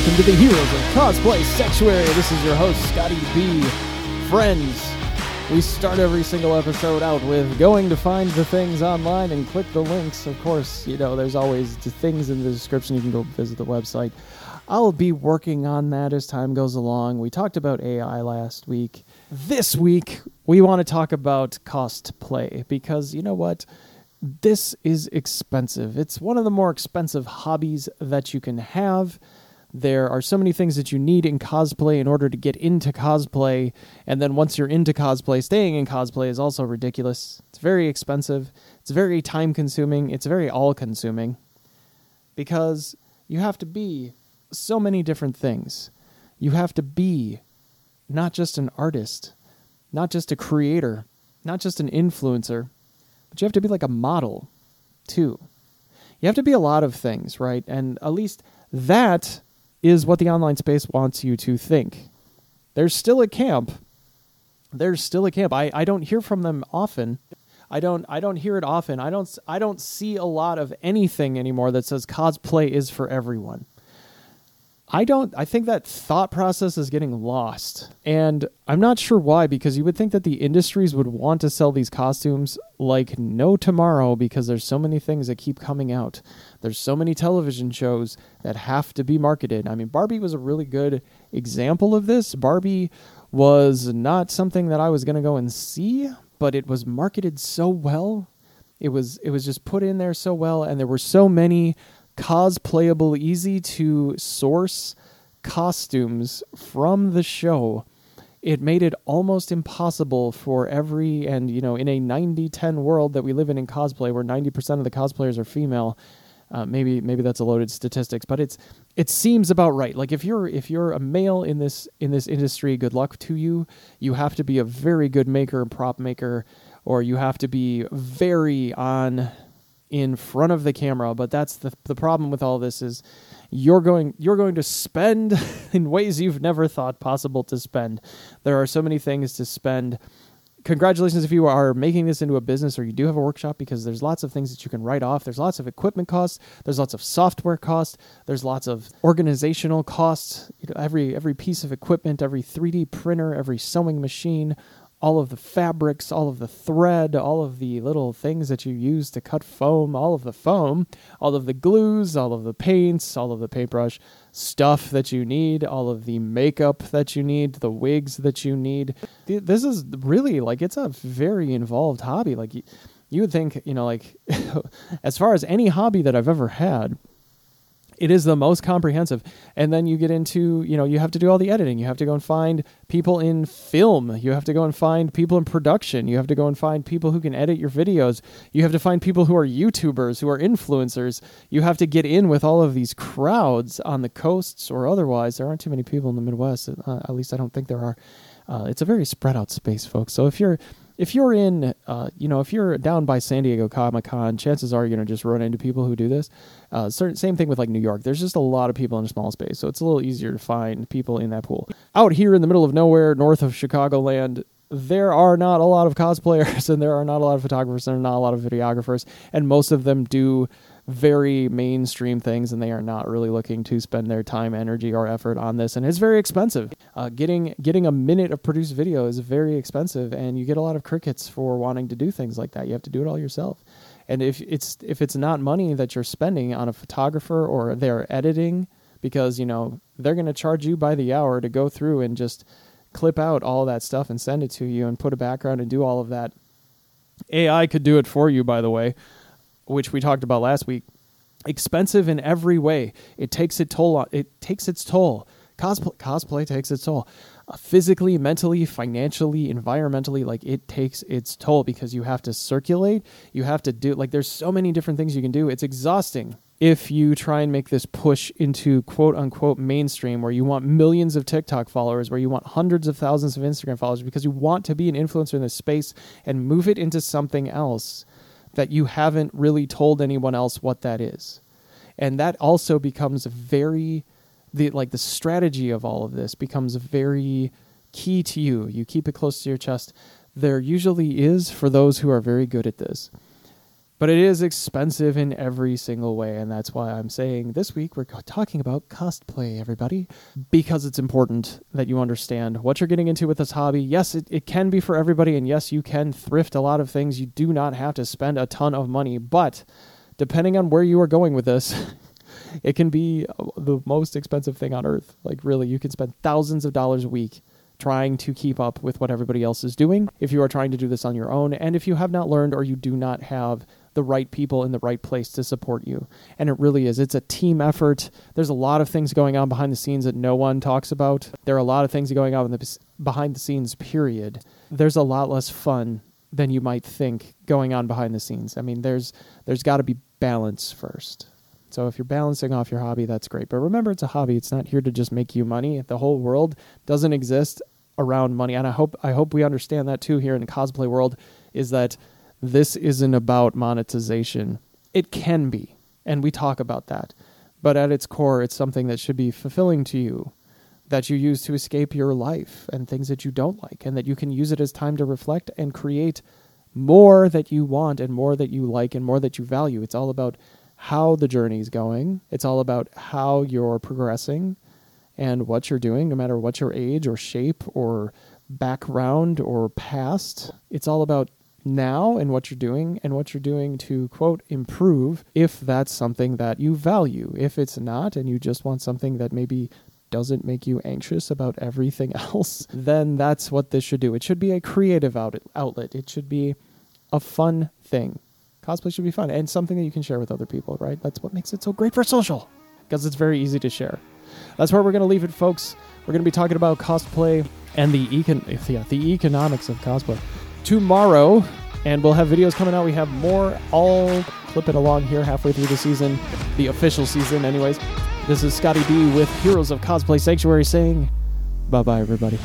welcome to the Heroes of Cosplay Sanctuary. This is your host, Scotty B. Friends, we start every single episode out with going to find the things online and click the links. Of course, you know, there's always the things in the description. You can go visit the website. I'll be working on that as time goes along. We talked about AI last week. This week, we want to talk about cost play because you know what? This is expensive. It's one of the more expensive hobbies that you can have. There are so many things that you need in cosplay in order to get into cosplay. And then once you're into cosplay, staying in cosplay is also ridiculous. It's very expensive. It's very time consuming. It's very all consuming because you have to be so many different things. You have to be not just an artist, not just a creator, not just an influencer, but you have to be like a model too. You have to be a lot of things, right? And at least that is what the online space wants you to think. There's still a camp. There's still a camp. I, I don't hear from them often. I don't I don't hear it often. I don't I don't see a lot of anything anymore that says cosplay is for everyone. I don't I think that thought process is getting lost. And I'm not sure why because you would think that the industries would want to sell these costumes like no tomorrow because there's so many things that keep coming out. There's so many television shows that have to be marketed. I mean Barbie was a really good example of this. Barbie was not something that I was going to go and see, but it was marketed so well. It was it was just put in there so well and there were so many cosplayable, easy to source costumes from the show. It made it almost impossible for every, and you know, in a 90 10 world that we live in in cosplay, where 90% of the cosplayers are female. Uh, maybe maybe that's a loaded statistics, but it's it seems about right. Like if you're if you're a male in this in this industry, good luck to you. You have to be a very good maker and prop maker, or you have to be very on in front of the camera but that's the the problem with all this is you're going you're going to spend in ways you've never thought possible to spend. There are so many things to spend. Congratulations if you are making this into a business or you do have a workshop because there's lots of things that you can write off. There's lots of equipment costs. There's lots of software costs. There's lots of organizational costs. You know, every every piece of equipment every 3d printer every sewing machine all of the fabrics, all of the thread, all of the little things that you use to cut foam, all of the foam, all of the glues, all of the paints, all of the paintbrush stuff that you need, all of the makeup that you need, the wigs that you need. This is really like it's a very involved hobby. Like you, you would think, you know, like as far as any hobby that I've ever had, it is the most comprehensive. And then you get into, you know, you have to do all the editing. You have to go and find people in film. You have to go and find people in production. You have to go and find people who can edit your videos. You have to find people who are YouTubers, who are influencers. You have to get in with all of these crowds on the coasts or otherwise. There aren't too many people in the Midwest. Uh, at least I don't think there are. Uh, it's a very spread out space, folks. So if you're if you're in, uh, you know, if you're down by San Diego Comic Con, chances are you're gonna just run into people who do this. Uh, certain, same thing with like New York. There's just a lot of people in a small space, so it's a little easier to find people in that pool. Out here in the middle of nowhere, north of Chicagoland, there are not a lot of cosplayers, and there are not a lot of photographers, and not a lot of videographers, and most of them do very mainstream things and they are not really looking to spend their time energy or effort on this and it's very expensive. Uh, getting getting a minute of produced video is very expensive and you get a lot of crickets for wanting to do things like that. You have to do it all yourself. And if it's if it's not money that you're spending on a photographer or they're editing because you know they're going to charge you by the hour to go through and just clip out all that stuff and send it to you and put a background and do all of that. Ai could do it for you by the way which we talked about last week, expensive in every way. It takes its toll. It takes its toll. Cosplay, cosplay takes its toll, uh, physically, mentally, financially, environmentally. Like it takes its toll because you have to circulate. You have to do like there's so many different things you can do. It's exhausting if you try and make this push into quote unquote mainstream where you want millions of TikTok followers, where you want hundreds of thousands of Instagram followers because you want to be an influencer in this space and move it into something else that you haven't really told anyone else what that is. And that also becomes very the like the strategy of all of this becomes very key to you. You keep it close to your chest. There usually is for those who are very good at this. But it is expensive in every single way, and that's why I'm saying this week we're talking about cosplay, everybody, because it's important that you understand what you're getting into with this hobby. Yes, it, it can be for everybody, and yes, you can thrift a lot of things. You do not have to spend a ton of money, but depending on where you are going with this, it can be uh, the most expensive thing on earth. Like, really, you can spend thousands of dollars a week trying to keep up with what everybody else is doing if you are trying to do this on your own and if you have not learned or you do not have the right people in the right place to support you. And it really is. It's a team effort. There's a lot of things going on behind the scenes that no one talks about. There are a lot of things going on in the behind the scenes period. There's a lot less fun than you might think going on behind the scenes. I mean, there's there's got to be balance first. So if you're balancing off your hobby, that's great. But remember, it's a hobby. It's not here to just make you money. The whole world doesn't exist around money, and I hope I hope we understand that too here in the cosplay world. Is that this isn't about monetization. It can be, and we talk about that. But at its core, it's something that should be fulfilling to you, that you use to escape your life and things that you don't like, and that you can use it as time to reflect and create more that you want and more that you like and more that you value. It's all about how the journey is going, it's all about how you're progressing and what you're doing, no matter what your age or shape or background or past. It's all about now and what you're doing and what you're doing to quote improve if that's something that you value. If it's not and you just want something that maybe doesn't make you anxious about everything else, then that's what this should do. It should be a creative outlet. It should be a fun thing. Cosplay should be fun and something that you can share with other people, right? That's what makes it so great for social because it's very easy to share. That's where we're going to leave it, folks. We're going to be talking about cosplay and the econ- yeah, the economics of cosplay tomorrow, and we'll have videos coming out. We have more all clipping along here halfway through the season, the official season, anyways. This is Scotty B with Heroes of Cosplay Sanctuary saying bye bye, everybody.